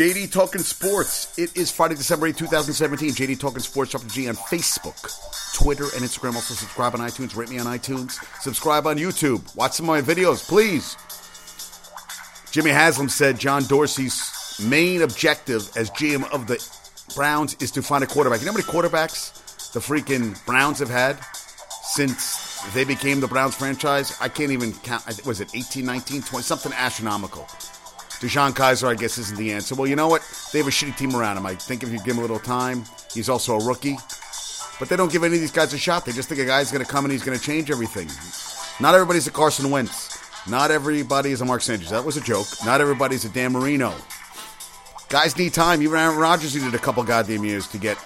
JD Talking Sports. It is Friday, December 8, 2017. JD Talking Sports, Dr. G on Facebook, Twitter, and Instagram. Also, subscribe on iTunes, rate me on iTunes, subscribe on YouTube, watch some of my videos, please. Jimmy Haslam said John Dorsey's main objective as GM of the Browns is to find a quarterback. You know how many quarterbacks the freaking Browns have had since they became the Browns franchise? I can't even count. Was it 18, 19, 20? Something astronomical. DeShone Kizer, I guess, isn't the answer. Well, you know what? They have a shitty team around him. I think if you give him a little time, he's also a rookie. But they don't give any of these guys a shot. They just think a guy's going to come and he's going to change everything. Not everybody's a Carson Wentz. Not everybody is a Mark Sanchez. That was a joke. Not everybody's a Dan Marino. Guys need time. Even Aaron Rodgers needed a couple goddamn years to get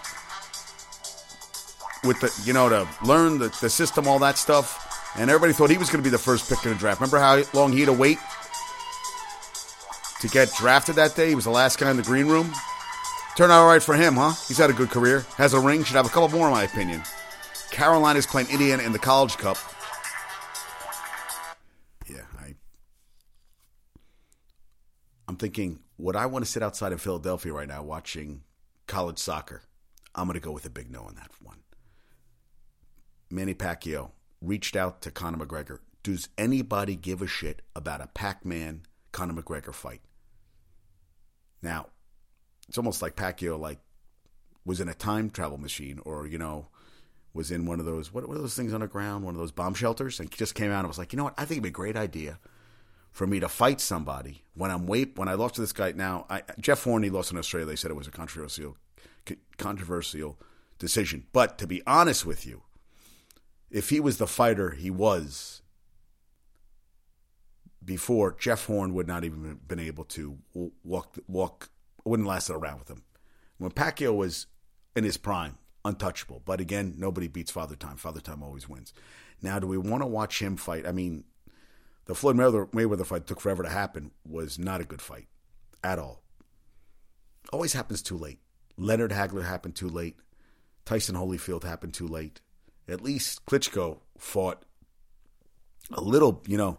with the, you know, to learn the, the system, all that stuff. And everybody thought he was going to be the first pick in the draft. Remember how long he had to wait to get drafted that day? He was the last guy in the green room. Turned out all right for him, huh? He's had a good career. Has a ring. Should have a couple more, in my opinion. Carolina's playing Indiana in the College Cup. Yeah, I. I'm thinking, would I want to sit outside in Philadelphia right now watching college soccer? I'm going to go with a big no on that one. Manny Pacquiao reached out to Conor McGregor. Does anybody give a shit about a Pac Man Conor McGregor fight? Now, it's almost like Pacquiao like was in a time travel machine or, you know, was in one of those what were those things underground, one of those bomb shelters, and just came out and was like, you know what, I think it'd be a great idea for me to fight somebody when I'm wait when I lost to this guy. Now, I, Jeff Horn, he lost in Australia. They said it was a controversial controversial decision, but to be honest with you, if he was the fighter he was before, Jeff Horn would not even have been able to walk walk wouldn't last around with him. When Pacquiao was in his prime, untouchable. But again, nobody beats Father Time. Father Time always wins. Now, do we want to watch him fight? I mean, the Floyd Mayweather fight took forever to happen. Was not a good fight at all. Always happens too late. Leonard Hagler happened too late. Tyson Holyfield happened too late. At least Klitschko fought a little, you know,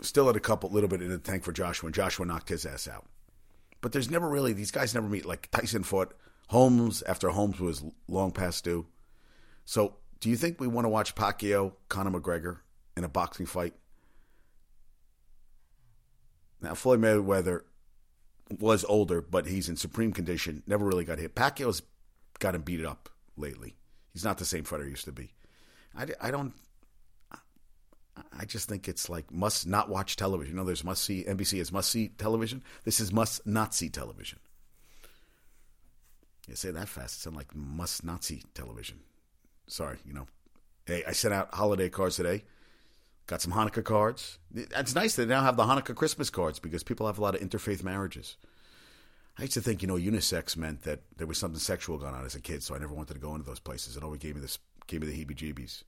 still had a couple, little bit in the tank for Joshua, and Joshua knocked his ass out. But there's never really these guys never meet. Like Tyson fought Holmes after Holmes was long past due. So, do you think we want to watch Pacquiao, Conor McGregor in a boxing fight? Now, Floyd Mayweather was older, but he's in supreme condition. Never really got hit. Pacquiao's got him beat up lately. He's not the same fighter he used to be. I, I don't. I just think it's like must not watch television. You know, there's must see. NBC is must see television. This is must not see television. You say that fast, it sounds like must not see television. Sorry, you know. Hey, I sent out holiday cards today. Got some Hanukkah cards. It's nice they now have the Hanukkah Christmas cards because people have a lot of interfaith marriages. I used to think, you know, unisex meant that there was something sexual going on as a kid, so I never wanted to go into those places. It always gave me this, gave me the heebie-jeebies.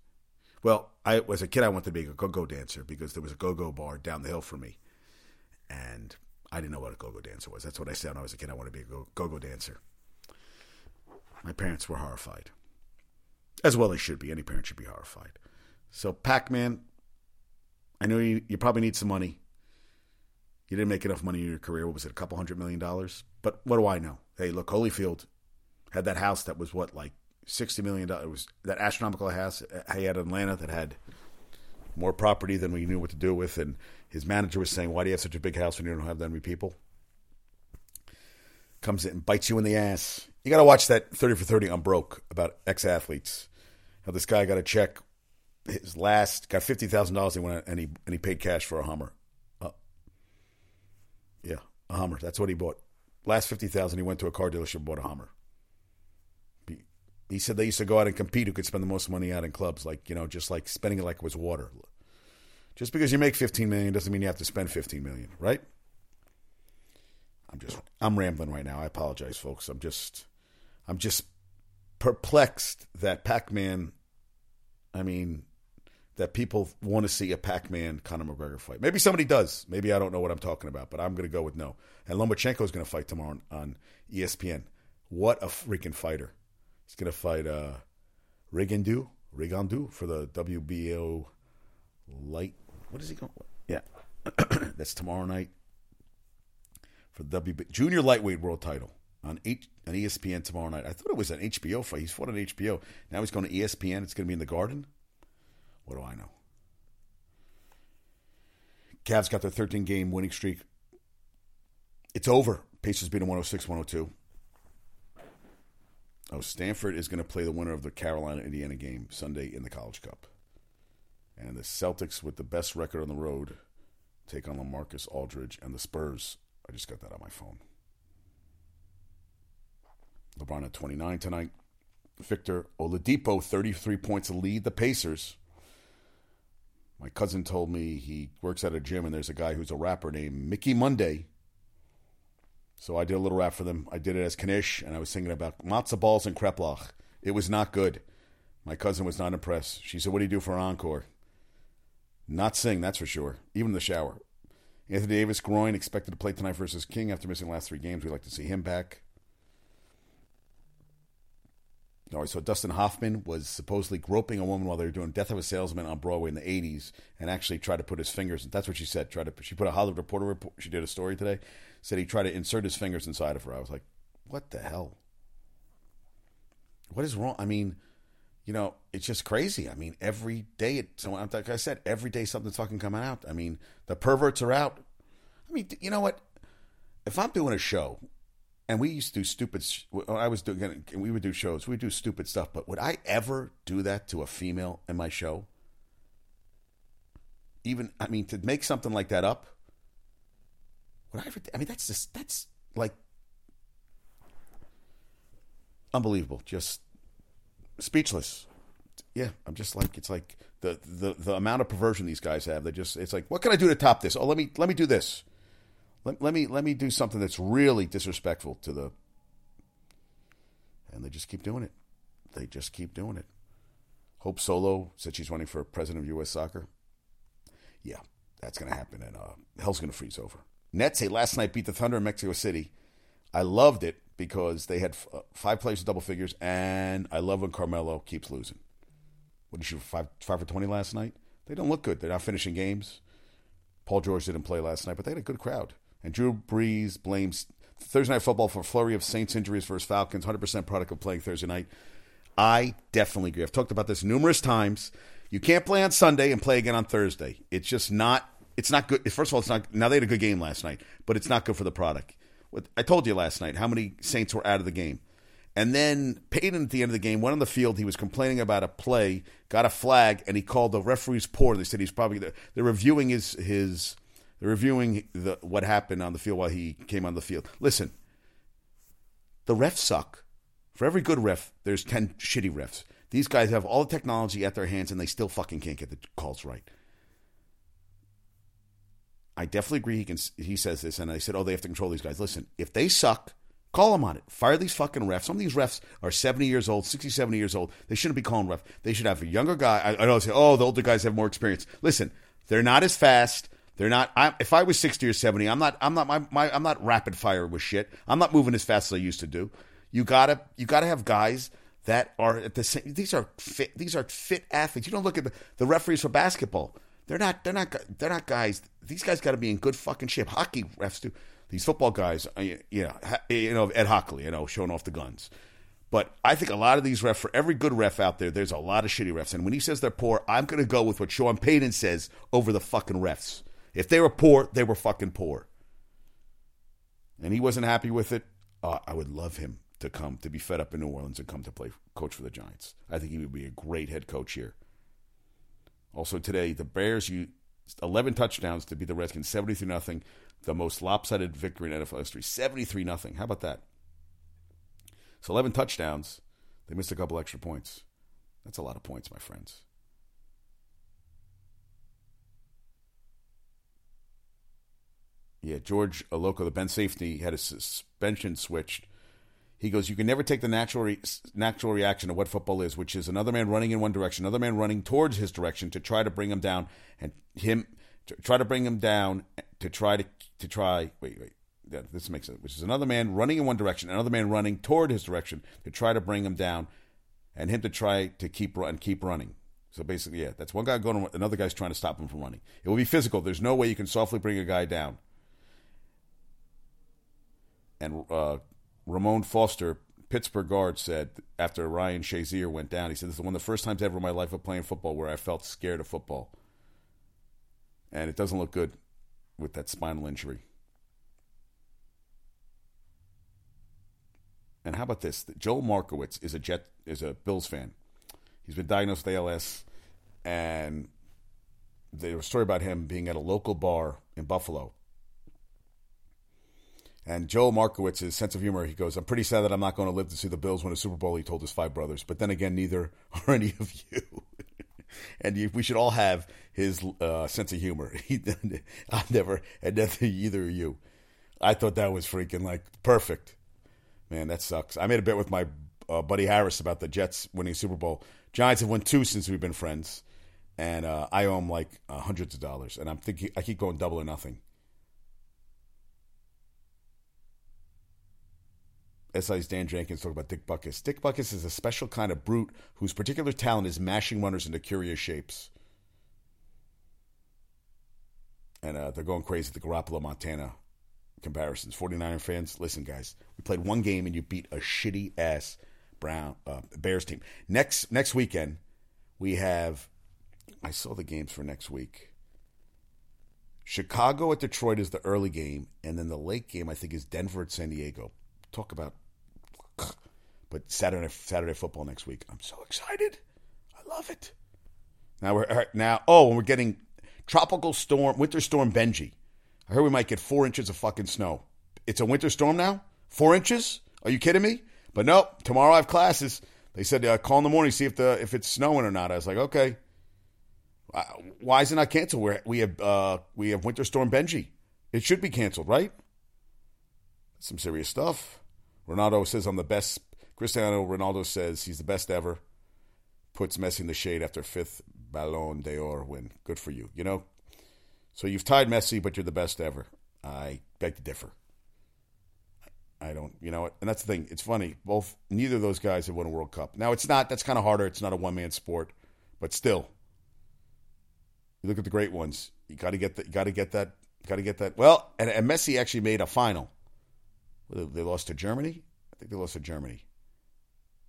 Well, I was a kid, I wanted to be a go-go dancer because there was a go-go bar down the hill from me, and I didn't know what a go-go dancer was. That's what I said when I was a kid. I wanted to be a go-go dancer. My parents were horrified, as well they should be. Any parent should be horrified. So, Pac-Man, I know you, you probably need some money. You didn't make enough money in your career. What was it, a couple hundred million dollars? But what do I know? Hey, look, Holyfield had that house that was what, like sixty million dollars. Was that astronomical house he had in Atlanta that had more property than we knew what to do with. And his manager was saying, "Why do you have such a big house when you don't have that many people?" Comes in and bites you in the ass. You got to watch that thirty for thirty on broke about ex athletes. How this guy got a check. His last got fifty thousand dollars. He went and he and he paid cash for a Hummer. Uh, yeah, a Hummer. That's what he bought. Last fifty thousand, he went to a car dealership and bought a Hummer. He said they used to go out and compete who could spend the most money out in clubs, like you know, just like spending it like it was water. Just because you make fifteen million doesn't mean you have to spend fifteen million, right? I'm just I'm rambling right now. I apologize, folks. I'm just I'm just perplexed that Pac-Man. I mean, that people want to see a Pac-Man Conor McGregor fight. Maybe somebody does. Maybe I don't know what I'm talking about, but I'm going to go with no. And Lomachenko is going to fight tomorrow on, on ESPN. What a freaking fighter! He's going to fight uh, Rigondeaux for the WBO light. What is he going? Yeah, that's tomorrow night. for the WB junior lightweight world title on H, on ESPN tomorrow night. I thought it was an HBO fight. He's fought on HBO. Now he's going to ESPN. It's going to be in the Garden. What do I know? Cavs got their 13 game winning streak. It's over. Pacers beat them 106 102. Oh, Stanford is going to play the winner of the Carolina Indiana game Sunday in the College Cup. And the Celtics, with the best record on the road, take on Lamarcus Aldridge and the Spurs. I just got that on my phone. LeBron at 29 tonight. Victor Oladipo, 33 points to lead the Pacers. My cousin told me he works at a gym and there's a guy who's a rapper named Mickey Monday. So I did a little rap for them. I did it as Knish, and I was singing about matzo balls and kreplach. It was not good. My cousin was not impressed. She said, What do you do for an encore? Not sing, that's for sure. Even in the shower. Anthony Davis, groin, expected to play tonight versus King after missing the last three games. We'd like to see him back. Right, so Dustin Hoffman was supposedly groping a woman while they were doing Death of a Salesman on Broadway in the '80s, and actually tried to put his fingers. That's what she said. Tried to. She put a Hollywood Reporter report. She did a story today. Said he tried to insert his fingers inside of her. I was like, what the hell? What is wrong? I mean, you know, it's just crazy. I mean, every day it. Someone like I said, every day something's fucking coming out. I mean, the perverts are out. I mean, you know what? If I'm doing a show and we used to do stupid. I was doing. We would do shows. We would do stupid stuff. But would I ever do that to a female in my show? Even I mean, to make something like that up. Would I ever? I mean, that's just that's like unbelievable. Just speechless. Yeah, I'm just like it's like the the the amount of perversion these guys have. They just it's like, what can I do to top this? Oh, let me let me do this. Let, let me let me do something that's really disrespectful to the and they just keep doing it. They just keep doing it. Hope Solo said she's running for president of U.S. Soccer. Yeah, that's going to happen, and uh, hell's going to freeze over. Nets, say last night beat the Thunder in Mexico City. I loved it because they had f- uh, five players with double figures, and I love when Carmelo keeps losing. What did you five five for twenty last night? They don't look good. They're not finishing games. Paul George didn't play last night, but they had a good crowd. And Drew Brees blames Thursday Night Football for flurry of Saints injuries versus Falcons, 100% product of playing Thursday night. I definitely agree. I've talked about this numerous times. You can't play on Sunday and play again on Thursday. It's just not. It's not good. First of all, it's not. Now they had a good game last night, but it's not good for the product. I told you last night how many Saints were out of the game. And then Payton at the end of the game went on the field. He was complaining about a play, got a flag, and he called the referees poor. They said he's probably they're reviewing his his they're reviewing the, what happened on the field while he came on the field. Listen, the refs suck. For every good ref, there's 10 shitty refs. These guys have all the technology at their hands and they still fucking can't get the calls right. I definitely agree. He can. He says this, and I said, "Oh, they have to control these guys." Listen, if they suck, call them on it. Fire these fucking refs. Some of these refs are seventy years old, 60, 70 years old. They shouldn't be calling ref. They should have a younger guy. I, I don't say, "Oh, the older guys have more experience." Listen, they're not as fast. They're not. I, if I was sixty or seventy, I'm not. I'm not. My, my, I'm not rapid fire with shit. I'm not moving as fast as I used to do. You gotta. You gotta have guys that are at the same. These are fit. These are fit athletes. You don't look at the, the referees for basketball. They're not. They're not. They're not guys. These guys got to be in good fucking shape. Hockey refs do. These football guys. Uh, you know. You know Ed Hochuli. You know showing off the guns. But I think a lot of these refs, for every good ref out there, there's a lot of shitty refs. And when he says they're poor, I'm going to go with what Sean Payton says over the fucking refs. If they were poor, they were fucking poor. And he wasn't happy with it. Uh, I would love him to come to be fed up in New Orleans and come to play coach for the Giants. I think he would be a great head coach here. Also today, the Bears used 11 touchdowns to beat the Redskins 73 nothing, the most lopsided victory in NFL history. 73 nothing. How about that? So 11 touchdowns. They missed a couple extra points. That's a lot of points, my friends. Yeah, George Iloka, the Ben safety, had a suspension switched. He goes, you can never take the natural re- natural reaction of what football is, which is another man running in one direction, another man running towards his direction to try to bring him down, and him to try to bring him down to try to to try. Wait, wait. Yeah, this makes sense. Which is another man running in one direction, another man running toward his direction to try to bring him down, and him to try to keep run keep running. So basically, yeah, that's one guy going, another guy's trying to stop him from running. It will be physical. There's no way you can softly bring a guy down. And uh, Ramon Foster, Pittsburgh guard, said after Ryan Shazier went down, he said, This is one of the first times ever in my life of playing football where I felt scared of football. And it doesn't look good with that spinal injury. And how about this? Joel Markowitz is a Jet is a Bills fan. He's been diagnosed with ALS, and there was a story about him being at a local bar in Buffalo. And Joel Markowitz's sense of humor, he goes, I'm pretty sad that I'm not going to live to see the Bills win a Super Bowl, he told his five brothers. But then again, neither are any of you. and we should all have his uh, sense of humor. I've never had nothing either of you. I thought that was freaking like perfect. Man, that sucks. I made a bet with my uh, buddy Harris about the Jets winning Super Bowl. Giants have won two since we've been friends, and uh, I owe him like hundreds of dollars. And I'm thinking I keep going double or nothing. SI's Dan Jenkins talking about Dick Butkus. Dick Butkus is a special kind of brute whose particular talent is mashing runners into curious shapes. And uh, they're going crazy at the Garoppolo, Montana comparisons. 49er fans, listen, guys, we played one game and you beat a shitty ass Brown uh, Bears team. Next next weekend, we have. I saw the games for next week. Chicago at Detroit is the early game, and then the late game I think is Denver at San Diego. Talk about, but Saturday Saturday football next week. I'm so excited. I love it. Now we're now. Oh, and we're getting tropical storm, winter storm Benji. I heard we might get four inches of fucking snow. It's a winter storm now? Four inches? Are you kidding me? But nope, tomorrow I have classes. They said uh, call in the morning see if the if it's snowing or not. I was like, okay. Why is it not canceled? We're, we have uh, we have Winter Storm Benji. It should be canceled, right? Some serious stuff. Ronaldo says I'm the best. Cristiano Ronaldo says he's the best ever. Puts Messi in the shade after fifth Ballon d'Or win. Good for you. You know, so you've tied Messi, but you're the best ever. I beg to differ. I don't, you know, and that's the thing. It's funny. Both, neither of those guys have won a World Cup. Now it's not. That's kind of harder. It's not a one man sport, but still, you look at the great ones. You got to get that. You got to get that. Got to get that. Well, and, and Messi actually made a final. They lost to Germany. I think they lost to Germany.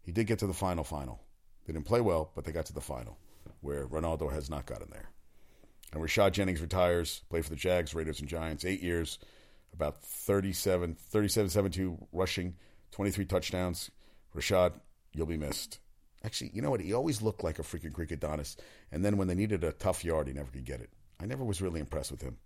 He did get to the final. Final. They didn't play well, but they got to the final, where Ronaldo has not gotten there. And Rashad Jennings retires, played for the Jags, Raiders, and Giants, eight years, about 37, 37 72 rushing, 23 touchdowns. Rashad, you'll be missed. Actually, you know what? He always looked like a freaking Greek Adonis. And then when they needed a tough yard, he never could get it. I never was really impressed with him.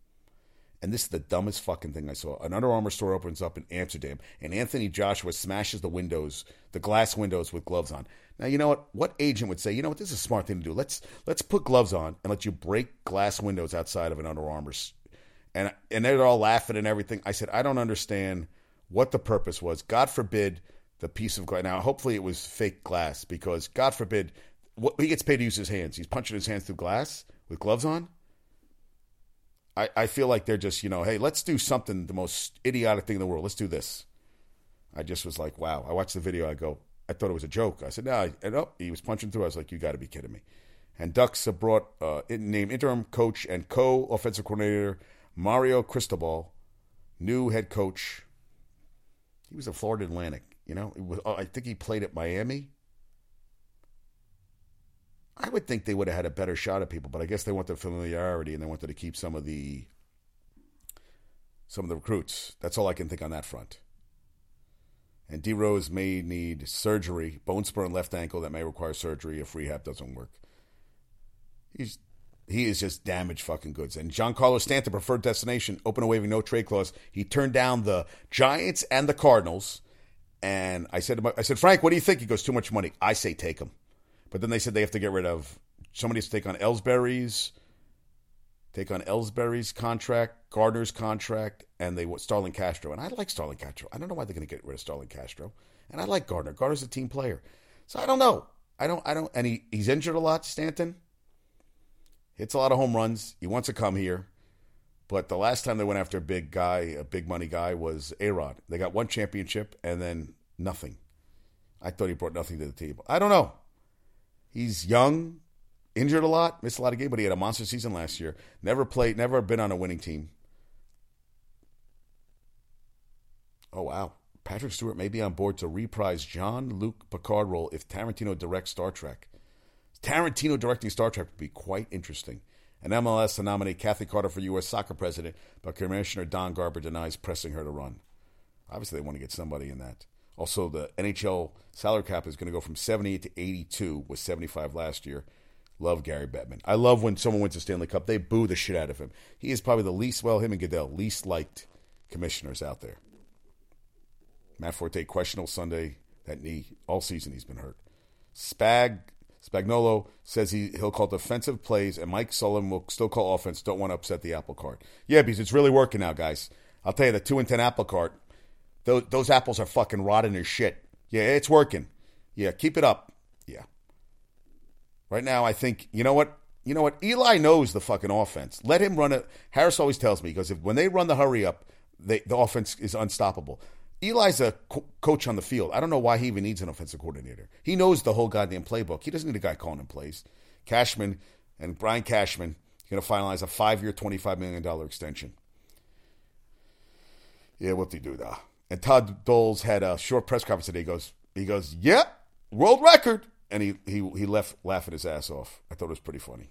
And this is the dumbest fucking thing I saw. An Under Armour store opens up in Amsterdam, and Anthony Joshua smashes the windows, the glass windows, with gloves on. Now you know what? What agent would say? You know what? This is a smart thing to do. Let's let's put gloves on and let you break glass windows outside of an Under Armour. And and they're all laughing and everything. I said I don't understand what the purpose was. God forbid the piece of glass. Now hopefully it was fake glass because God forbid what, he gets paid to use his hands. He's punching his hands through glass with gloves on. I, I feel like they're just, you know, hey, let's do something, the most idiotic thing in the world. Let's do this. I just was like, wow. I watched the video. I go, I thought it was a joke. I said, no. And oh, he was punching through. I was like, you got to be kidding me. And Ducks have brought uh, named interim coach and co offensive coordinator Mario Cristobal, new head coach. He was a Florida Atlantic. You know, was, uh, I think he played at Miami. I would think they would have had a better shot at people, but I guess they want the familiarity and they wanted to keep some of the some of the recruits. That's all I can think on that front. And D Rose may need surgery, bone spur and left ankle that may require surgery if rehab doesn't work. He's he is just damaged fucking goods. And Giancarlo Stanton, preferred destination, open a waiving no trade clause. He turned down the Giants and the Cardinals. And I said, I said, Frank, what do you think? He goes, too much money. I say take him. But then they said they have to get rid of somebody has to take on Ellsbury's, take on Ellsbury's contract, Gardner's contract, and they want Starlin Castro. And I like Starlin Castro. I don't know why they're going to get rid of Starlin Castro. And I like Gardner. Gardner's a team player. So I don't know. I don't. I don't. And he, he's injured a lot. Stanton hits a lot of home runs. He wants to come here. But the last time they went after a big guy, a big money guy, was A Rod. They got one championship and then nothing. I thought he brought nothing to the table. I don't know. He's young, injured a lot, missed a lot of games, but he had a monster season last year. Never played, never been on a winning team. Oh wow, Patrick Stewart may be on board to reprise Jean-Luc Picard role if Tarantino directs Star Trek. Tarantino directing Star Trek would be quite interesting. And MLS to nominate Kathy Carter for U.S. soccer president, but Commissioner Don Garber denies pressing her to run. Obviously, they want to get somebody in that. Also, the NHL salary cap is going to go from 78 to 82, with 75 last year. Love Gary Bettman. I love when someone wins a Stanley Cup, they boo the shit out of him. He is probably the least, well, him and Goodell, least liked commissioners out there. Matt Forte, questionable Sunday. That knee, all season he's been hurt. Spag Spagnuolo says he, he'll call defensive plays, and Mike Sullivan will still call offense. Don't want to upset the apple cart. Yeah, because it's really working now, guys. I'll tell you, the 2 and 10 apple cart, those, those apples are fucking rotten as shit. Yeah, it's working. Yeah, keep it up. Yeah. Right now, I think, you know what? You know what? Eli knows the fucking offense. Let him run it. Harris always tells me, because if, when they run the hurry up, they, the offense is unstoppable. Eli's a co- coach on the field. I don't know why he even needs an offensive coordinator. He knows the whole goddamn playbook. He doesn't need a guy calling him plays. Cashman and Brian Cashman going to finalize a five-year, $25 million extension. Yeah, what do you do da? And Todd Bowles had a short press conference today. He goes, he goes, yeah, world record. And he, he, he left laughing his ass off. I thought it was pretty funny.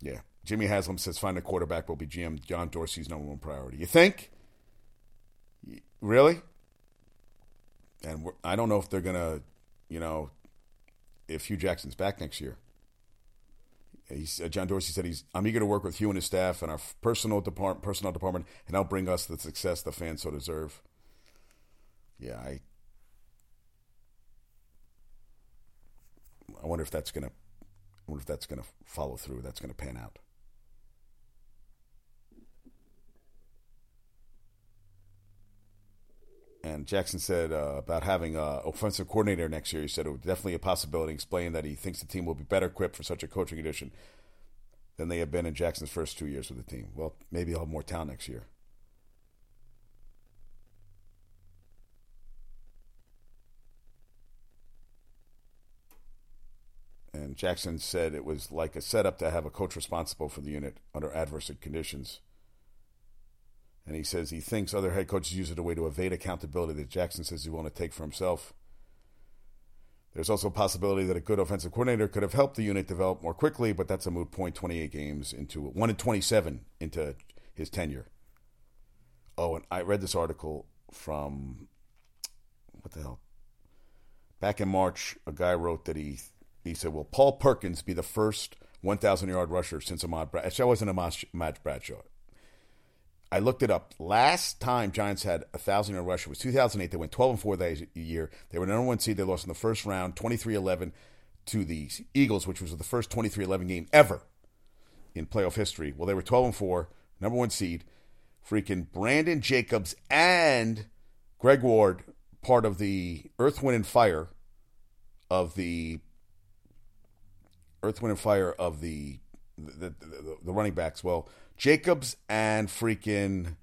Yeah. Jimmy Haslam says find a quarterback will be GM John Dorsey's number one priority. You think? Really? And I don't know if they're going to, you know, if Hue Jackson's back next year. He's, uh, John Dorsey said he's. I'm eager to work with Hue and his staff and our personal department, personnel department, and help bring us the success the fans so deserve. Yeah, I. I wonder if that's gonna. I wonder if that's gonna follow through. That's gonna pan out. And Jackson said uh, about having an offensive coordinator next year. He said it was definitely a possibility. Explained that he thinks the team will be better equipped for such a coaching addition than they have been in Jackson's first two years with the team. Well, maybe he'll have more talent next year. And Jackson said it was like a setup to have a coach responsible for the unit under adverse conditions. And he says he thinks other head coaches use it a way to evade accountability that Jackson says he want to take for himself. There's also a possibility that a good offensive coordinator could have helped the unit develop more quickly, but that's a moot point. point 28 games into 1 in 27 into his tenure. Oh, and I read this article from what the hell? Back in March, a guy wrote that he he said, "Will Paul Perkins be the first 1,000 yard rusher since Ahmad Bradshaw?" That wasn't Ahmad Bradshaw. I looked it up. Last time Giants had a thousand yard rusher was 2008. They went 12 and four that year. They were number one seed. They lost in the first round, 23-11 to the Eagles, which was the first 23-11 game ever in playoff history. Well, they were 12 and four, number one seed. Freaking Brandon Jacobs and Greg Ward, part of the Earth, Wind, and Fire of the Earth, Wind, and Fire of the the, the, the running backs. Well, Jacobs and freaking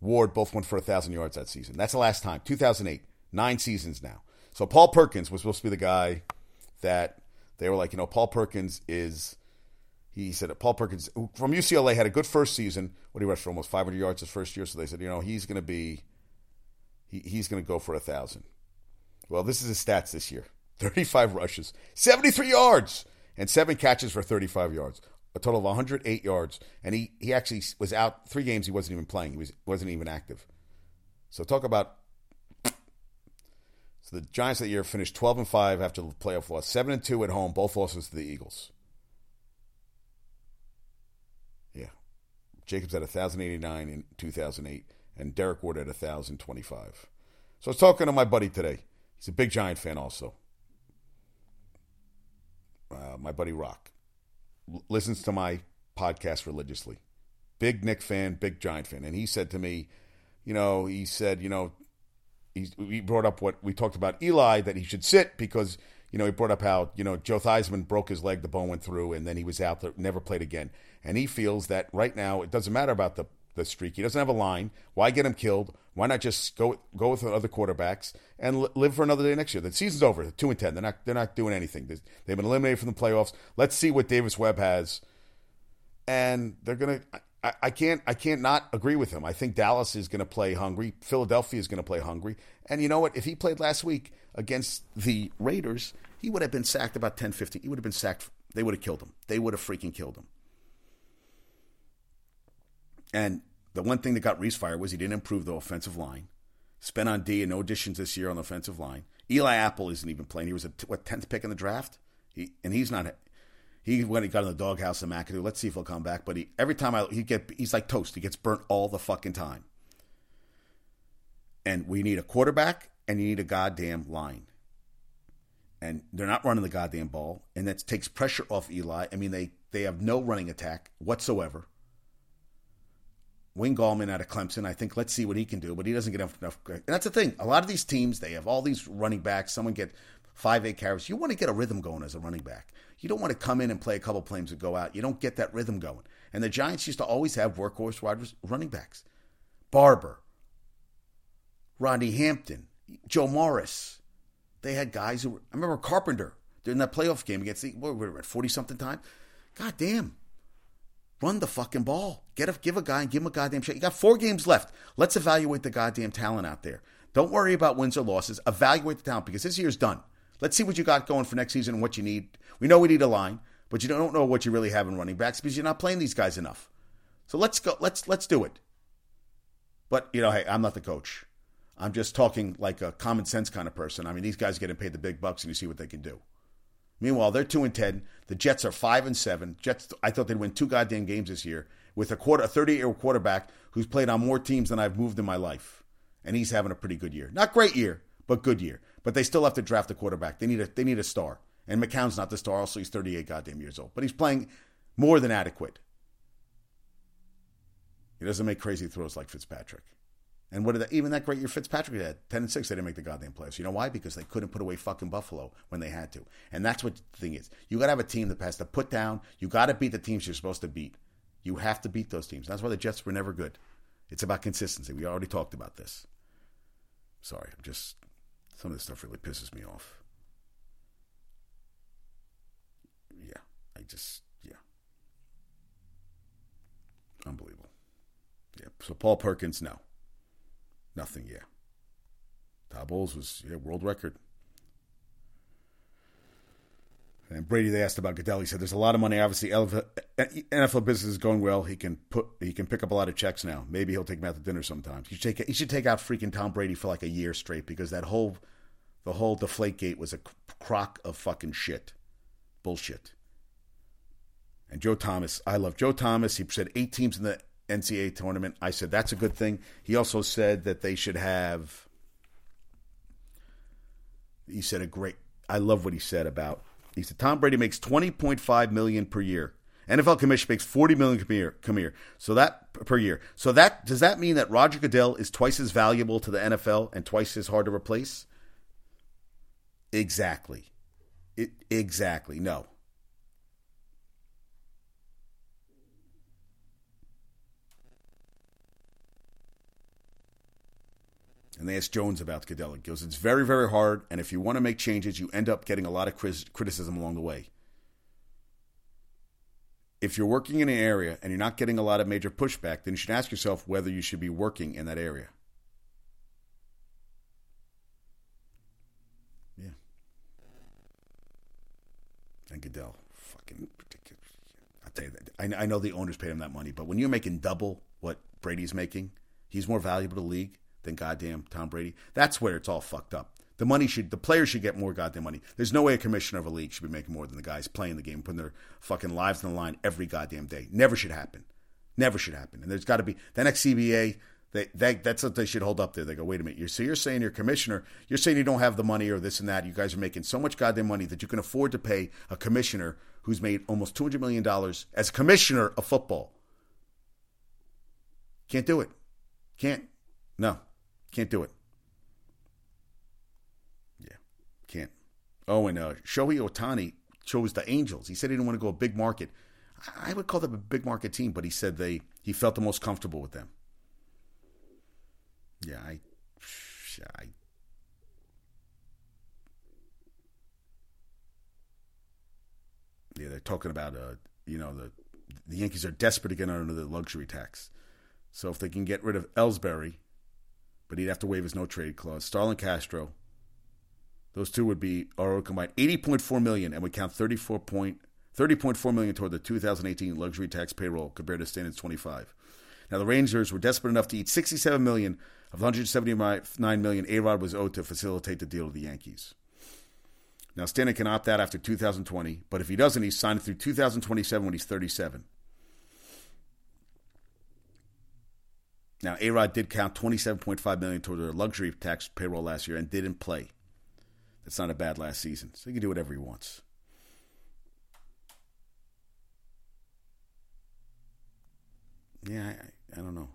Ward both went for a thousand yards that season. That's the last time, 2008. Nine seasons now. So Paul Perkins was supposed to be the guy that they were like, you know, Paul Perkins is. He said Paul Perkins from UCLA had a good first season. What he rushed for almost 500 yards his first year. So they said, you know, he's going to be, he, he's going to go for a thousand. Well, this is his stats this year: 35 rushes, 73 yards, and seven catches for 35 yards a total of 108 yards, and he, he actually was out three games. He wasn't even playing. He was wasn't even active. So talk about. So the Giants that year finished 12 and five after the playoff loss, seven and two at home, both losses to the Eagles. Yeah, Jacobs had 1,089 in 2008, and Derrick Ward had 1,025. So I was talking to my buddy today. He's a big Giant fan, also. Uh, my buddy Rock listens to my podcast religiously. Big Nick fan, big Giant fan. And he said to me, you know, he said, you know, he, he brought up what we talked about Eli, that he should sit because, you know, he brought up how, you know, Joe Theismann broke his leg, the bone went through, and then he was out there, never played again. And he feels that right now it doesn't matter about the, the streak. He doesn't have a line. Why get him killed? Why not just go go with other quarterbacks and li- live for another day next year? The season's over. Two and ten. They're not they're not doing anything. They've been eliminated from the playoffs. Let's see what Davis Webb has, and they're gonna. I, I can't I can't not agree with him. I think Dallas is going to play hungry. Philadelphia is going to play hungry. And you know what? If he played last week against the Raiders, he would have been sacked about 10 15. He would have been sacked. They would have killed him. They would have freaking killed him. And the one thing that got Reese fired was he didn't improve the offensive line. Spent on D and no additions this year on the offensive line. Eli Apple isn't even playing. He was a what tenth pick in the draft. He and he's not. He went and got in the doghouse in McAdoo. Let's see if he'll come back. But he every time I he get he's like toast. He gets burnt all the fucking time. And we need a quarterback and you need a goddamn line. And they're not running the goddamn ball, and that takes pressure off Eli. I mean, they they have no running attack whatsoever. Wayne Gallman out of Clemson. I think let's see what he can do, but he doesn't get enough. and that's the thing. A lot of these teams, they have all these running backs. Someone get five, eight carries. You want to get a rhythm going as a running back. You don't want to come in and play a couple plays and go out. You don't get that rhythm going. And the Giants used to always have workhorse wide running backs. Barber, Rodney Hampton, Joe Morris. They had guys who. I remember Carpenter during that playoff game against the what were at forty something time. God damn. Run the fucking ball. Get a give a guy and give him a goddamn shot. You got four games left. Let's evaluate the goddamn talent out there. Don't worry about wins or losses. Evaluate the talent because this year's done. Let's see what you got going for next season and what you need. We know we need a line, but you don't know what you really have in running backs because you're not playing these guys enough. So let's go. Let's let's do it. But you know, hey, I'm not the coach. I'm just talking like a common sense kind of person. I mean, these guys are getting paid the big bucks, and you see what they can do. Meanwhile, they're two and ten. The Jets are five and seven. Jets, I thought they'd win two goddamn games this year with a quarter, a 38 year quarterback who's played on more teams than I've moved in my life, and he's having a pretty good year. Not great year, but good year. But they still have to draft a quarterback. They need a they need a star, and McCown's not the star. Also, he's 38 goddamn years old, but he's playing more than adequate. He doesn't make crazy throws like Fitzpatrick. And what did that, even that great year Fitzpatrick had, 10 and 6, they didn't make the goddamn playoffs. You know why? Because they couldn't put away fucking Buffalo when they had to. And that's what the thing is. You got to have a team that has to put down. You got to beat the teams you're supposed to beat. You have to beat those teams. That's why the Jets were never good. It's about consistency. We already talked about this. Sorry, I'm just, some of this stuff really pisses me off. Yeah, I just, yeah. Unbelievable. Yeah, so Paul Perkins, no. Nothing, yeah. Todd Bowles was yeah, world record. And Brady, they asked about Goodell. He said, "There's a lot of money. Obviously, NFL business is going well. He can put, he can pick up a lot of checks now. Maybe he'll take him out to dinner sometimes. He should take, he should take out freaking Tom Brady for like a year straight because that whole, the whole Deflategate was a crock of fucking shit, bullshit." And Joe Thomas, I love Joe Thomas. He said eight teams in the NCAA tournament. I said that's a good thing. He also said that they should have. He said a great. I love what he said about. He said Tom Brady makes twenty point five million per year. NFL commission makes forty million per year. Come here. So that per year. So that does that mean that Roger Goodell is twice as valuable to the NFL and twice as hard to replace? Exactly. It, exactly. No. And they asked Jones about Goodell. He goes, It's very, very hard. And if you want to make changes, you end up getting a lot of criticism along the way. If you're working in an area and you're not getting a lot of major pushback, then you should ask yourself whether you should be working in that area. Yeah. And Goodell, fucking ridiculous. I'll tell you that. I, I know the owners paid him that money, but when you're making double what Brady's making, he's more valuable to the league than goddamn Tom Brady. That's where it's all fucked up. The money should, the players should get more goddamn money. There's no way a commissioner of a league should be making more than the guys playing the game, putting their fucking lives on the line every goddamn day. Never should happen. Never should happen. And there's got to be the next CBA. They, they, that's what they should hold up there. They go, wait a minute. You're, so you're saying you're commissioner. You're saying you don't have the money or this and that. You guys are making so much goddamn money that you can afford to pay a commissioner who's made almost two hundred million dollars as commissioner of football. Can't do it. Can't. No. Can't do it. Yeah, can't. Oh, and uh, Shohei Ohtani chose the Angels. He said he didn't want to go a big market. I would call them a big market team, but he said they he felt the most comfortable with them. Yeah, I, I yeah, they're talking about uh, you know, the the Yankees are desperate to get under the luxury tax. So if they can get rid of Ellsbury, but he'd have to waive his no trade clause, Starlin Castro, those two would be are combined 80.4 million and would count 34 point, 30.4 million toward the 2018 luxury tax payroll compared to standards 25. Now the Rangers were desperate enough to eat 67 million of the 179 million A-Rod was owed to facilitate the deal to the Yankees. Now Stanton can opt out after 2020, but if he doesn't, he's signed through 2027 when he's 37. Now, A Rod did count 27.5 million toward their luxury tax payroll last year and didn't play. That's not a bad last season. So he can do whatever he wants. Yeah, I, I don't know.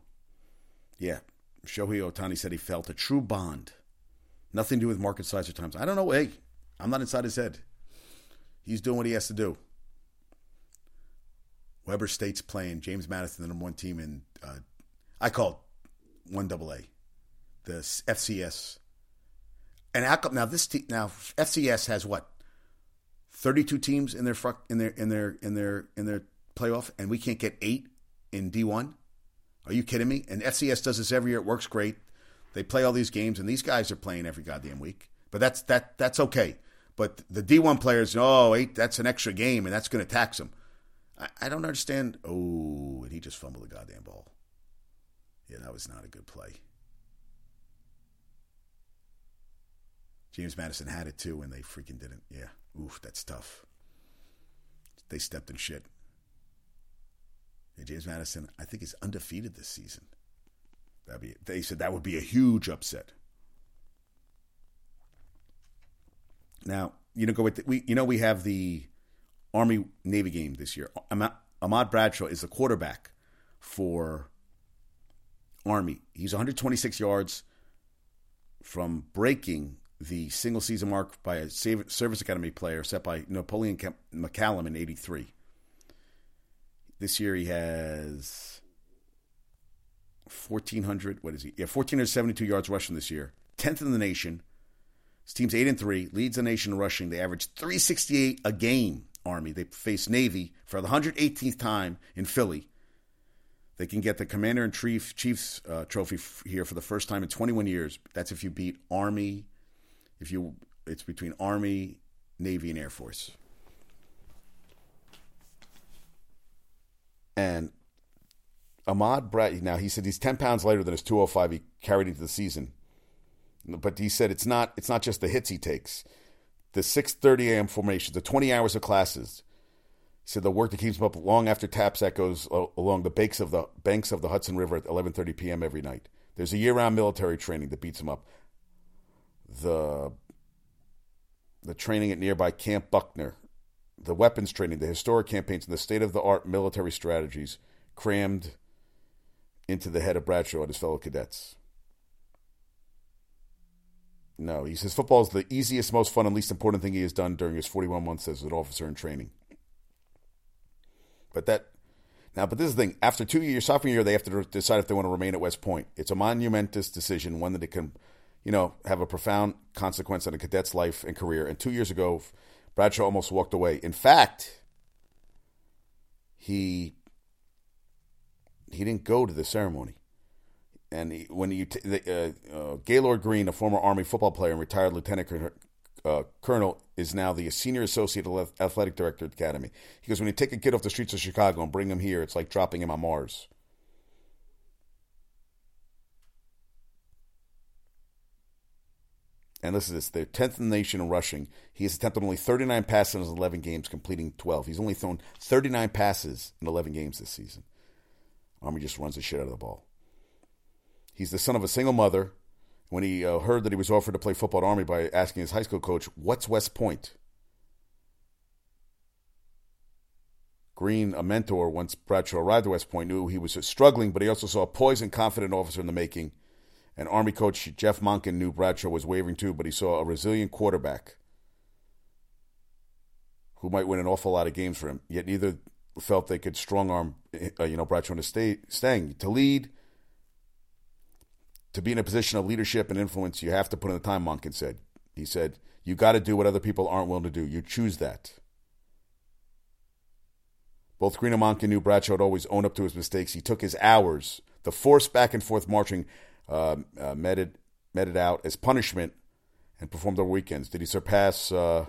Yeah, Shohei Ohtani said he felt a true bond. Nothing to do with market size or times. I don't know. Hey, I'm not inside his head. He's doing what he has to do. Weber State's playing James Madison, the number one team in uh, I call one double A, the FCS. And now this team now FCS has what thirty two teams in their in their in their in their in their playoff, and we can't get eight in D one. Are you kidding me? And FCS does this every year. It works great. They play all these games, and these guys are playing every goddamn week. But that's that that's okay. But the D one players, oh, eight, that's an extra game, and that's going to tax them. I, I don't understand. Oh, and he just fumbled the goddamn ball. Yeah, that was not a good play. James Madison had it too, and they freaking didn't. Yeah, oof, that's tough. They stepped in shit. Yeah, James Madison, I think, is undefeated this season. That'd be. They said that would be a huge upset. Now, you know, go with the, we. You know, we have the Army Navy game this year. Ahmad Bradshaw is the quarterback for Army. He's 126 yards from breaking the single season mark by a Service Academy player set by Napoleon McCallum in 83. This year he has 1,400, what is he? Yeah, 1,472 yards rushing this year. 10th in the nation. His team's 8 and 3, leads the nation rushing. They average 368 a game, Army. They face Navy for the 118th time in Philly. They can get the Commander in Chief Chiefs uh, trophy f- here for the first time in 21 years. That's if you beat Army. If you, it's between Army, Navy, and Air Force. And Ahmad Brad, now he said he's 10 pounds lighter than his 205 he carried into the season. But he said it's not it's not just the hits he takes. The 6:30 a.m. formation, the 20 hours of classes, said the work that keeps him up long after taps echoes uh, along the banks of the banks of the Hudson River at 11:30 p.m. every night. There's a year-round military training that beats him up. The the training at nearby Camp Buckner, the weapons training, the historic campaigns, and the state-of-the-art military strategies crammed into the head of Bradshaw and his fellow cadets. No, he says football is the easiest, most fun, and least important thing he has done during his 41 months as an officer in training. But that now, but this is the thing. After two years, sophomore year, they have to decide if they want to remain at West Point. It's a monumentous decision, one that can, you know, have a profound consequence on a cadet's life and career. And two years ago, Bradshaw almost walked away. In fact, he he didn't go to the ceremony. And he, when you t- the, uh, uh, Gaylord Green, a former Army football player and retired lieutenant uh, Colonel is now the senior associate athletic director at the academy. He goes, when you take a kid off the streets of Chicago and bring him here, it's like dropping him on Mars. And listen to this: they're tenth in the nation in rushing. He has attempted only 39 passes in his 11 games, completing 12. He's only thrown 39 passes in 11 games this season. Army just runs the shit out of the ball. He's the son of a single mother when he uh, heard that he was offered to play football at Army by asking his high school coach, What's West Point? Green, a mentor, once Bradshaw arrived at West Point, knew he was struggling, but he also saw a poised and confident officer in the making. And Army coach Jeff Monken knew Bradshaw was wavering too, but he saw a resilient quarterback who might win an awful lot of games for him. Yet neither felt they could strong arm, uh, you know, Bradshaw into stay, staying to lead to be in a position of leadership and influence, you have to put in the time, Monken said. He said, You got to do what other people aren't willing to do. You choose that. Both Green and Monken knew Bradshaw would always own up to his mistakes. He took his hours, the forced back and forth marching, uh, uh, meted, meted out as punishment and performed over weekends. Did he surpass? Uh,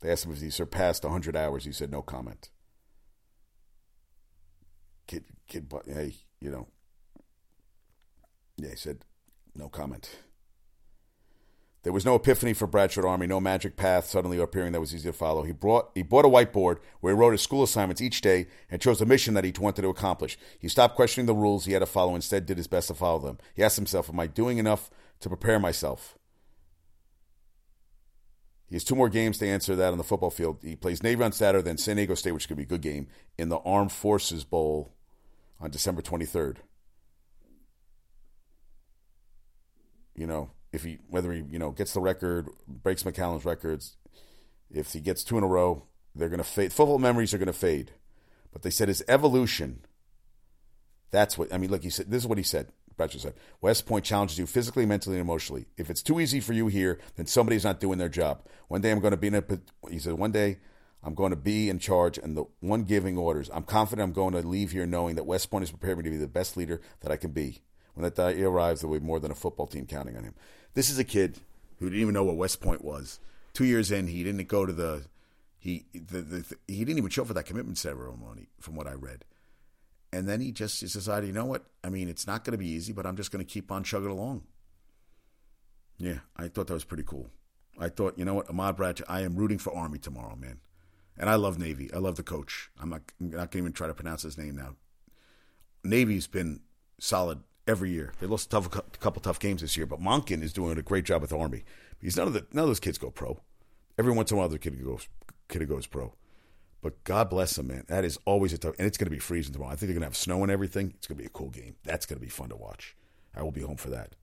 they asked him if he surpassed 100 hours. He said no comment. Kid, kid, but hey, you know. Yeah, he said no comment. There was no epiphany for Bradshaw Army, no magic path suddenly appearing that was easy to follow. He brought he bought a whiteboard where he wrote his school assignments each day and chose a mission that he wanted to accomplish. He stopped questioning the rules he had to follow, instead did his best to follow them. He asked himself, Am I doing enough to prepare myself? He has two more games to answer that on the football field. He plays Navy on Saturday, then San Diego State, which could be a good game, in the Armed Forces Bowl on December 23rd. You know, if he whether he you know gets the record, breaks McCallum's records, if he gets two in a row, they're going to fade. Football memories are going to fade. But they said his evolution. That's what I mean. Look, he said this is what he said. Bradshaw said West Point challenges you physically, mentally, and emotionally. If it's too easy for you here, then somebody's not doing their job. One day I'm going to be in a. He said one day I'm going to be in charge and the one giving orders. I'm confident I'm going to leave here knowing that West Point has prepared me to be the best leader that I can be. When that day arrives, there will be more than a football team counting on him. This is a kid who didn't even know what West Point was. Two years in, he didn't go to the he the, the, he didn't even show for that commitment ceremony, from what I read. And then he just decided, you know what? I mean, it's not going to be easy, but I'm just going to keep on chugging along. Yeah, I thought that was pretty cool. I thought, you know what, Ahmad Bradshaw, I am rooting for Army tomorrow, man. And I love Navy. I love the coach. I'm not, I'm not going to even try to pronounce his name now. Navy's been solid every year. They lost a tough, a couple tough games this year, but Monken is doing a great job with the Army because none of the none of those kids go pro. Every once in a while, the kid goes kid goes pro. But God bless them, man. That is always a tough, and it's going to be freezing tomorrow. I think they're going to have snow and everything. It's going to be a cool game. That's going to be fun to watch. I will be home for that.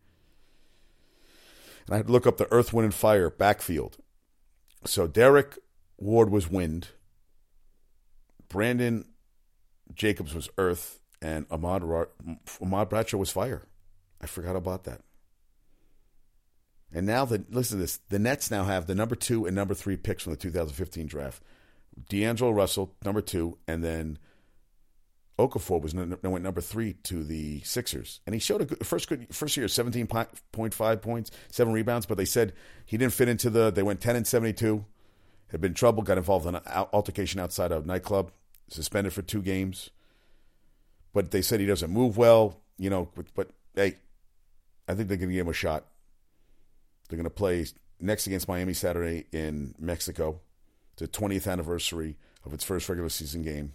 And I had to look up the Earth, Wind, and Fire backfield. So Derrick Ward was wind. Brandon Jacobs was earth and Ahmad, Ahmad Bradshaw was fire. I forgot about that. And now the listen to this: the Nets now have the number two and number three picks from the 2015 draft. D'Angelo Russell, number two, and then Okafor was went number three to the Sixers, and he showed a good, first good first year, 17.5 points, seven rebounds. But they said he didn't fit into the. They went 10 and 72. Had been trouble, got involved in an altercation outside of a nightclub, suspended for two games but they said he doesn't move well. You know, but, but hey, I think they're going to give him a shot. They're going to play next against Miami Saturday in Mexico. The 20th anniversary of its first regular season game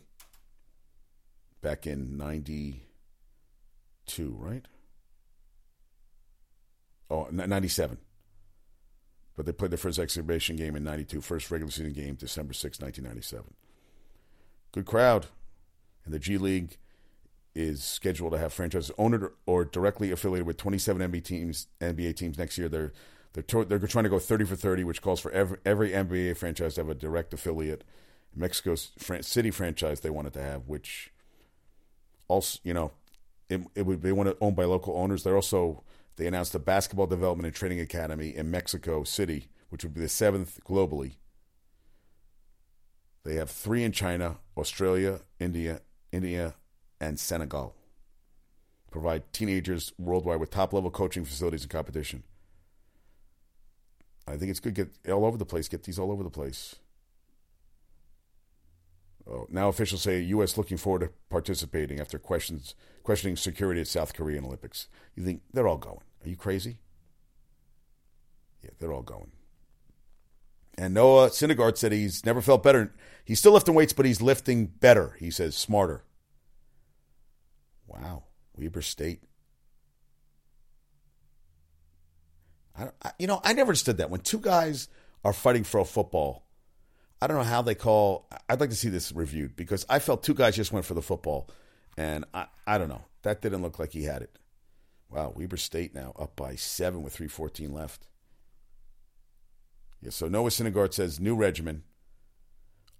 back in 92, right? Oh, 97. But they played their first exhibition game in 92, first regular season game, December 6, 1997. Good crowd. And the G League is scheduled to have franchises owned or directly affiliated with 27 NBA teams. NBA teams next year. They're they're to, they're trying to go 30 for 30, which calls for every every NBA franchise to have a direct affiliate. Mexico's City franchise they wanted to have, which also you know it, it would they want to own by local owners. They're also they announced a basketball development and training academy in Mexico City, which would be the seventh globally. They have three in China, Australia, India, India, and Senegal. Provide teenagers worldwide with top level coaching facilities and competition. I think it's good get all over the place. Get these all over the place. Oh, now officials say U.S. looking forward to participating after questions questioning security at South Korean Olympics. You think they're all going? Are you crazy? Yeah, they're all going. And Noah Syndergaard said he's never felt better. He's still lifting weights, but he's lifting better. He says smarter. Wow, Weber State. I, I, you know, I never understood that. When two guys are fighting for a football, I don't know how they call. I'd like to see this reviewed because I felt two guys just went for the football, and I, I don't know. That didn't look like he had it. Wow, Weber State now up by seven with three fourteen left. Yeah, so Noah Syndergaard says new regimen,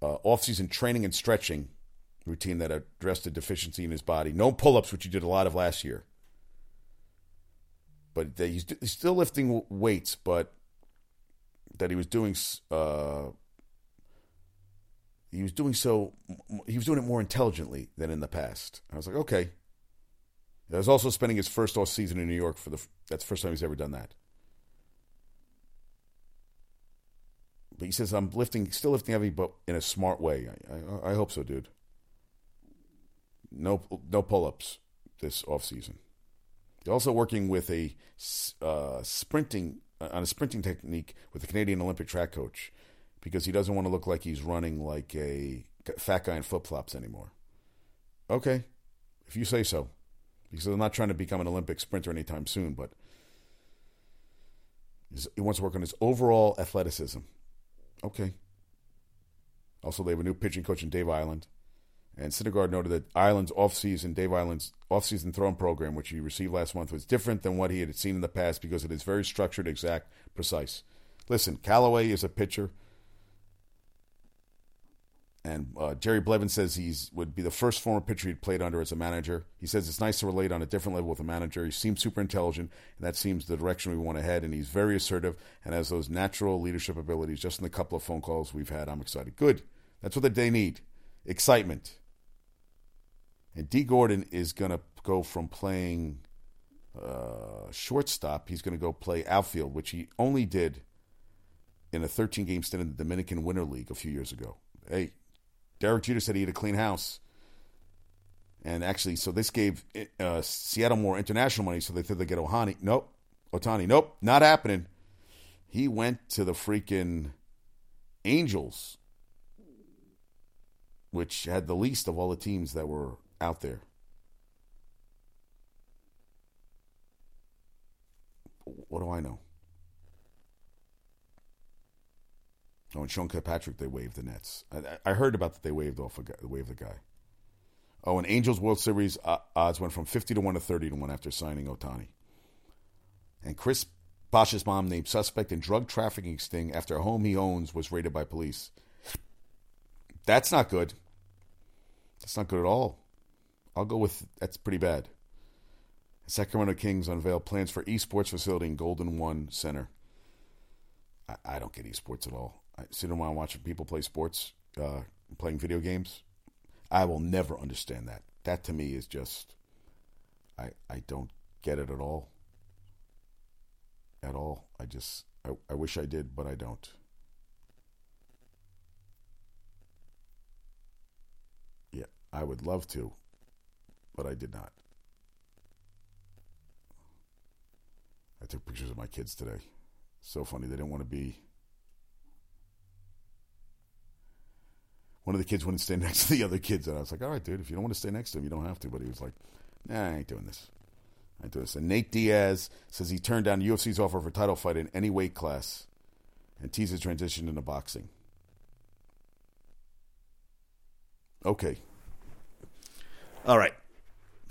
uh, off-season training and stretching routine that addressed a deficiency in his body. No pull ups, which he did a lot of last year. But he's, he's still lifting weights, but that he was doing uh, he was doing so he was doing it more intelligently than in the past. I was like, okay. He was also spending his first off season in New York for the that's the first time he's ever done that. But he says I'm lifting, still lifting heavy, but in a smart way. I, I, I hope so, dude. No, no pull-ups this off season. He's also working with a uh, sprinting on a sprinting technique with the Canadian Olympic track coach because he doesn't want to look like he's running like a fat guy in flip flops anymore. Okay, if you say so. Because I'm not trying to become an Olympic sprinter anytime soon, but he wants to work on his overall athleticism. Okay. Also, they have a new pitching coach in Dave Eiland. And Syndergaard noted that Eiland's offseason, Dave Eiland's offseason throwing program, which he received last month, was different than what he had seen in the past because it is very structured, exact, precise. Listen, Callaway is a pitcher and uh, Jerry Blevins says he's would be the first former pitcher he'd played under as a manager. He says it's nice to relate on a different level with a manager. He seems super intelligent, and that seems the direction we want to head. And he's very assertive and has those natural leadership abilities. Just in the couple of phone calls we've had, I'm excited. Good. That's what they need. Excitement. And Dee Gordon is going to go from playing uh, shortstop. He's going to go play outfield, which he only did in a 13 game stint in the Dominican Winter League a few years ago. Hey, Derek Jeter said he had a clean house. And actually, so this gave uh, Seattle more international money, so they thought they'd get Ohani. Nope. Ohtani. Nope. Not happening. He went to the freaking Angels, which had the least of all the teams that were out there. What do I know? Oh, and Sean Kilpatrick, they waived the Nets. I, I heard about that they waived off a guy, the guy. Oh, and Angels World Series uh, odds went from 50 to 1 to 30 to 1 after signing Ohtani. And Chris Bosh's mom named suspect in drug trafficking sting after a home he owns was raided by police. That's not good. That's not good at all. I'll go with that's pretty bad. Sacramento Kings unveil plans for esports facility in Golden One Center. I, I don't get esports at all. I sit around watching people play sports, uh, playing video games. I will never understand that. That to me is just, I I don't get it at all. At all. I just I, I wish I did, but I don't. Yeah, I would love to, but I did not. I took pictures of my kids today. So funny. They didn't want to be one of the kids wouldn't stay next to the other kids. And I was like, all right, dude, if you don't want to stay next to him, you don't have to. But he was like, nah, I ain't doing this. I ain't doing this. And Nate Diaz says he turned down UFC's offer for title fight in any weight class and teases transition into boxing. Okay. All right.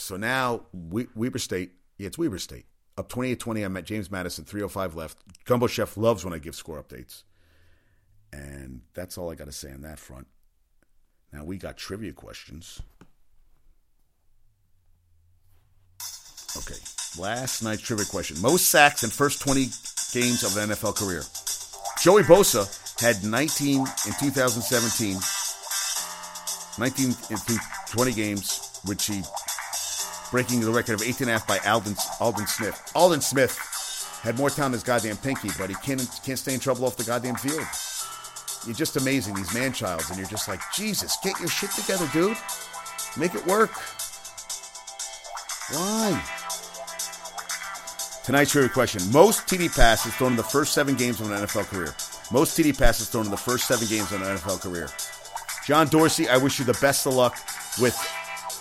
So now we- Weber State. Yeah, it's Weber State. Up 28-20, I'm at James Madison, 305 left. Gumbo Chef loves when I give score updates. And that's all I got to say on that front. Now we got trivia questions. Okay, last night's trivia question: most sacks in first 20 games of an NFL career. Joey Bosa had 19 in 2017. 19 in 20 games, which he breaking the record of 18 and a half by Alden, Aldon Smith. Aldon Smith had more time than his goddamn pinky, but he can't can't stay in trouble off the goddamn field. You're just amazing, these man childs, and you're just like, Jesus, get your shit together, dude. Make it work. Why? Tonight's trivia question. Most TD passes thrown in the first seven games of an NFL career. Most TD passes thrown in the first seven games of an NFL career. John Dorsey, I wish you the best of luck with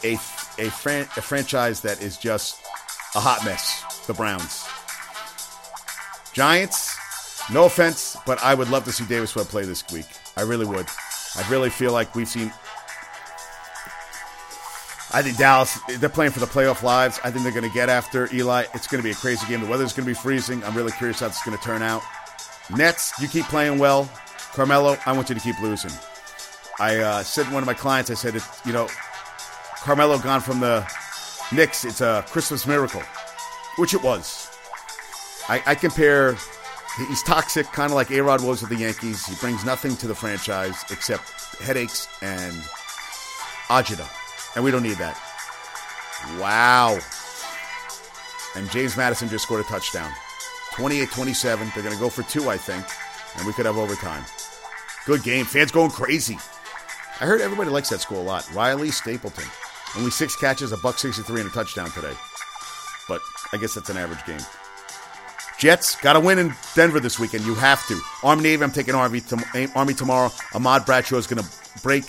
a, a, fran- a franchise that is just a hot mess. The Browns. Giants, no offense, but I would love to see Davis Webb play this week. I really would. I really feel like we've seen. I think Dallas, they're playing for the playoff lives. I think they're going to get after Eli. It's going to be a crazy game. The weather's going to be freezing. I'm really curious how this is going to turn out. Nets, you keep playing well. Carmelo, I want you to keep losing. I uh, said to one of my clients, I said, you know, Carmelo gone from the Knicks, it's a Christmas miracle, which it was. I, I compare He's toxic, kind of like A Rod was with the Yankees. He brings nothing to the franchise except headaches and agita. And we don't need that. Wow. And James Madison just scored a touchdown. 28 27. They're going to go for two, I think. And we could have overtime. Good game. Fans going crazy. I heard everybody likes that school a lot. Riley Stapleton. Only six catches, a buck 63, and a touchdown today. But I guess that's an average game. Jets got to win in Denver this weekend. You have to. Army Navy, I'm taking Army, to, eh, Army tomorrow. Ahmad Bradshaw is going to break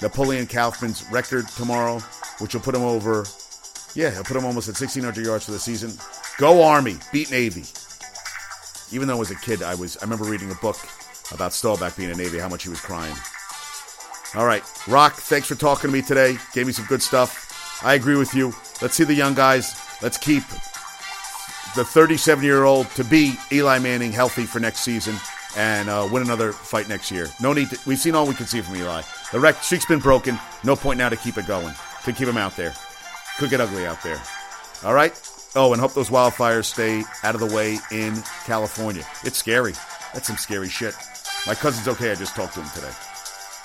Napoleon Kaufman's record tomorrow, which will put him over. Yeah, he'll put him almost at 1,600 yards for the season. Go Army, beat Navy. Even though as a kid, I was I remember reading a book about Staubach being a Navy, how much he was crying. All right, Rock, thanks for talking to me today. Gave me some good stuff. I agree with you. Let's see the young guys. Let's keep the 37 year old to be Eli Manning healthy for next season and uh, win another fight next year. No need. To, we've seen all we can see from Eli. The rec- streak's been broken. No point now to keep it going. To keep him out there. Could get ugly out there. All right. Oh, and hope those wildfires stay out of the way in California. It's scary. That's some scary shit. My cousin's okay. I just talked to him today.